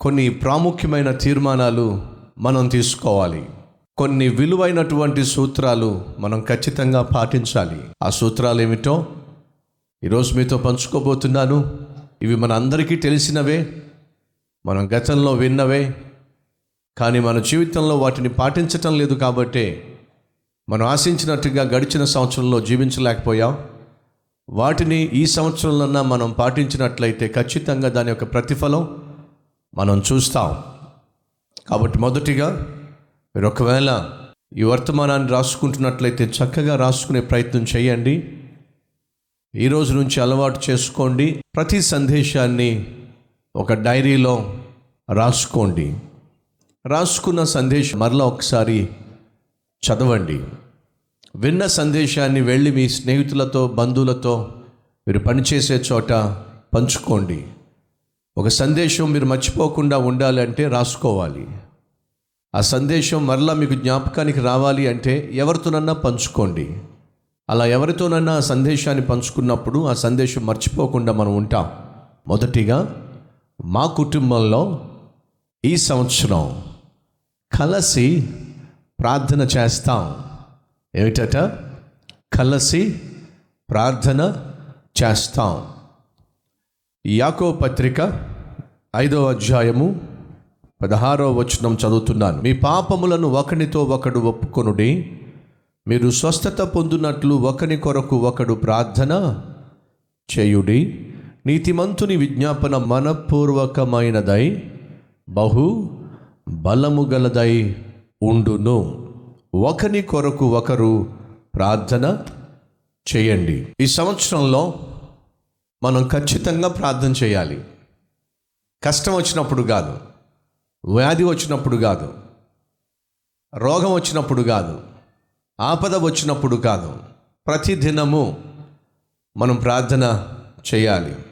కొన్ని ప్రాముఖ్యమైన తీర్మానాలు మనం తీసుకోవాలి. కొన్ని విలువైనటువంటి సూత్రాలు మనం ఖచ్చితంగా పాటించాలి. ఆ సూత్రాలు ఏమిటో ఈరోజు మీతో పంచుకోబోతున్నాను. ఇవి మన అందరికీ తెలిసినవే మనం గతంలో విన్నవే కానీ మన జీవితంలో వాటిని పాటించటం లేదు కాబట్టే మనం ఆశించినట్టుగా గడిచిన సంవత్సరంలో జీవించలేకపోయాం. వాటిని ఈ సంవత్సరంలో మనం పాటించినట్లయితే ఖచ్చితంగా దాని యొక్క ప్రతిఫలం మనం చూస్తాం. కాబట్టి మొదటిగా మీరు ఒకవేళ ఈ వర్తమానాన్ని రాసుకుంటున్నట్లయితే చక్కగా రాసుకునే ప్రయత్నం చేయండి. ఈ రోజు నుంచి అలవాటు చేసుకోండి. ప్రతి సందేశాన్ని ఒక డైరీలో రాసుకోండి. రాసుకున్న సందేశం మరలా ఒకసారి చదవండి. విన్న సందేశాన్ని వెళ్ళి మీ స్నేహితులతో బంధువులతో మీరు పనిచేసే చోట పంచుకోండి. ఒక సందేశం మీరు మర్చిపోకుండా ఉండాలంటే రాసుకోవాలి. ఆ సందేశం మరలా మీకు జ్ఞాపకానికి రావాలి అంటే ఎవరితోనన్నా పంచుకోండి. అలా ఎవరితోనన్నా ఆ సందేశాన్ని పంచుకున్నప్పుడు ఆ సందేశం మర్చిపోకుండా మనం ఉంటాం. మొదటిగా మా కుటుంబంలో ఈ సంవత్సరం కలసి ప్రార్థన చేస్తాం. ఏమిటట? కలసి ప్రార్థన చేస్తాం. యాకో పత్రిక ఐదో అధ్యాయము పదహారో వచనం చదువుతున్నాను. మీ పాపములను ఒకనితో ఒకడు ఒప్పుకొనుడి మీరు స్వస్థత పొందినట్లు ఒకని కొరకు ఒకడు ప్రార్థన చేయుడి. నీతిమంతుని విజ్ఞాపన మనపూర్వకమైనదై బహు బలము గలదై ఉండును. ఒకని కొరకు ఒకరు ప్రార్థన చేయండి. ఈ సంవత్సరంలో మనం ఖచ్చితంగా ప్రార్థన చేయాలి. కష్టం వచ్చినప్పుడు కాదు. వ్యాధి వచ్చినప్పుడు కాదు. రోగం వచ్చినప్పుడు కాదు. ఆపద వచ్చినప్పుడు కాదు. ప్రతి దినము మనం ప్రార్థన చేయాలి.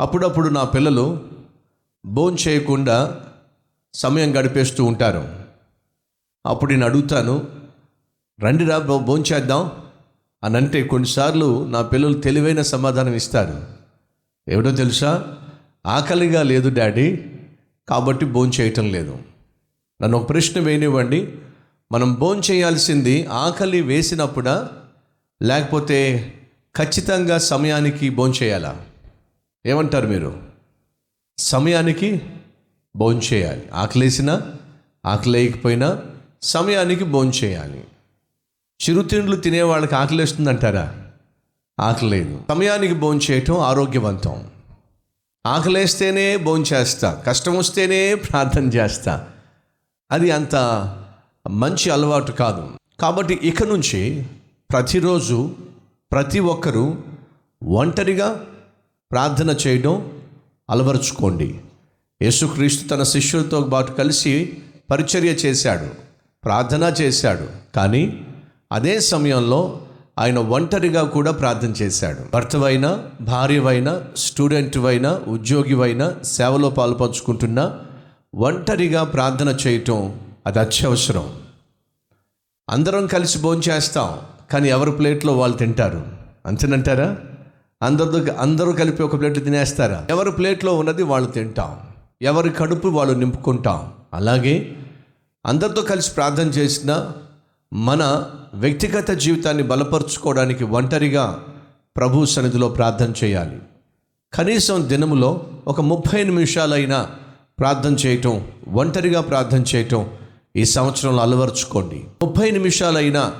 అప్పుడప్పుడు నా పిల్లలు బోన్ చేయకుండా సమయం గడిపేస్తూ ఉంటారు. అప్పుడు నేను అడుగుతాను రండిరా భోజనం చేద్దాం. అని అంటే కొన్నిసార్లు నా పిల్లలు తెలివైన సమాధానం ఇస్తారు. ఏమిటో తెలుసా? ఆకలిగా లేదు డాడీ కాబట్టి బోన్ చేయటం లేదు. నన్ను ఒక ప్రశ్న వేయనివ్వండి. మనం బోన్ చేయాల్సింది ఆకలి వేసినప్పుడా? లేకపోతే ఖచ్చితంగా సమయానికి బోన్ చేయాలా? ఏమంటారు మీరు? సమయానికి బోన్ చేయాలి. ఆకలేసినా ఆకలి వేయకపోయినా సమయానికి బోన్ చేయాలి. చిరుతిండ్లు తినే వాళ్ళకి ఆకలేస్తుంది అంటారా ఆకలేదు సమయానికి భోంచేయటం ఆరోగ్యవంతం. ఆకలేస్తేనే భోంచేస్తా కష్టం వస్తేనే ప్రార్థన చేస్తా. అది అంత మంచి అలవాటు కాదు. కాబట్టి ఇక నుంచి ప్రతిరోజు ప్రతి ఒక్కరూ ఒంటరిగా ప్రార్థన చేయడం అలవరుచుకోండి. యేసుక్రీస్తు తన శిష్యులతో పాటు కలిసి పరిచర్య చేశాడు ప్రార్థన చేశాడు. కానీ అదే సమయంలో ఆయన ఒంటరిగా కూడా ప్రార్థన చేశాడు. భర్తవైనా భార్యవైనా స్టూడెంట్వైనా ఉద్యోగివైనా సేవలో పాల్పంచుకుంటున్న ఒంటరిగా ప్రార్థన చేయటం అది అత్యవసరం. అందరం కలిసి భోంచేస్తాం కానీ ఎవరి ప్లేట్లో వాళ్ళు తింటారు? అంతేనంటారా? అందరితో అందరూ కలిపి ఒక ప్లేట్ తినేస్తారా? ఎవరి ప్లేట్లో ఉన్నది వాళ్ళు తింటాం. ఎవరి కడుపు వాళ్ళు నింపుకుంటాం. అలాగే అందరితో కలిసి ప్రార్థన చేసిన మన వ్యక్తిగత జీవితాన్ని బలపరుచుకోవడానికి ఒంటరిగా ప్రభు సన్నిధిలో ప్రార్థన చేయాలి. కనీసం దినములో ఒక ముప్పై నిమిషాలైనా ప్రార్థన చేయటం ఒంటరిగా ప్రార్థన చేయటం ఈ సంవత్సరంలో అలవరుచుకోండి. ముప్పై నిమిషాలైనా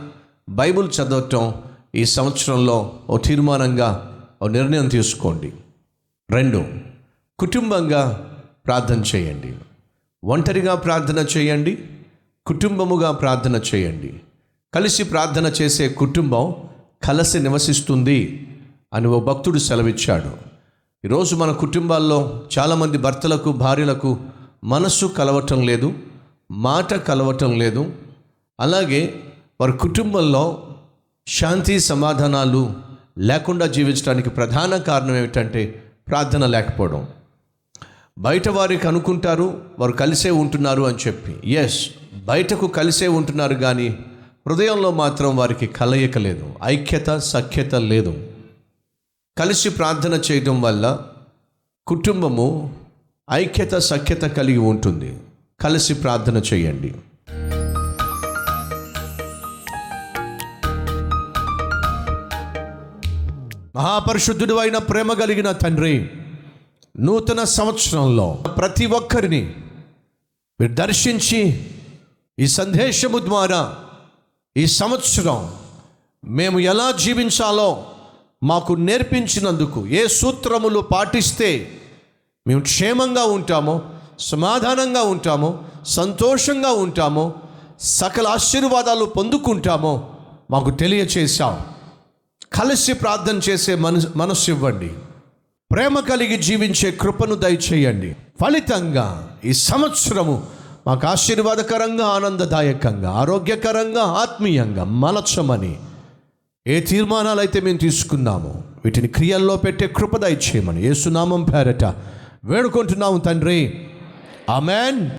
బైబిల్ చదవటం ఈ సంవత్సరంలో ఓ తీర్మానంగా ఓ నిర్ణయం తీసుకోండి. రెండు కుటుంబంగా ప్రార్థన చేయండి. ఒంటరిగా ప్రార్థన చేయండి. కుటుంబముగా ప్రార్థన చేయండి. కలిసి ప్రార్థన చేసే కుటుంబం కలిసి నివసిస్తుంది అని ఓ భక్తుడు సెలవిచ్చాడు. ఈరోజు మన కుటుంబాల్లో చాలామంది భర్తలకు భార్యలకు మనస్సు కలవటం లేదు మాట కలవటం లేదు. అలాగే వారి కుటుంబంలో శాంతి సమాధానాలు లేకుండా జీవించడానికి ప్రధాన కారణం ఏమిటంటే ప్రార్థన లేకపోవడం. బయట వారికి అనుకుంటారు వారు కలిసే ఉంటున్నారు అని చెప్పి. ఎస్ బయటకు కలిసే ఉంటున్నారు కానీ హృదయంలో మాత్రం వారికి కలయిక లేదు ఐక్యత సఖ్యత లేదు. కలిసి ప్రార్థన చేయడం వల్ల కుటుంబము ఐక్యత సఖ్యత కలిగి ఉంటుంది. కలిసి ప్రార్థన చేయండి. మహాపరిశుద్ధుడు అయిన ప్రేమ కలిగిన తండ్రి నూతన సంవత్సరంలో ప్రతి ఒక్కరిని మీరు దర్శించి ఈ సందేశము ద్వారా ఈ సంవత్సరం మేము ఎలా జీవించాలో మాకు నేర్పించినందుకు ఏ సూత్రములు పాటిస్తే మేము క్షేమంగా ఉంటామో సమాధానంగా ఉంటామో సంతోషంగా ఉంటామో సకల ఆశీర్వాదాలు పొందుకుంటామో మాకు తెలియచేశాం కలిసి ప్రార్థన చేసే మనసు మనస్సు ఇవ్వండి. ప్రేమ కలిగి జీవించే కృపను దయచేయండి. ఫలితంగా ఈ సంవత్సరము మాకు ఆశీర్వాదకరంగా ఆనందదాయకంగా ఆరోగ్యకరంగా ఆత్మీయంగా మలచమని ఏ తీర్మానాలు అయితే మేము తీసుకున్నామో వీటిని క్రియల్లో పెట్టే కృప దయచేయమని ఏసునామం పేరట వేడుకుంటున్నాము తండ్రి. ఆమెన్.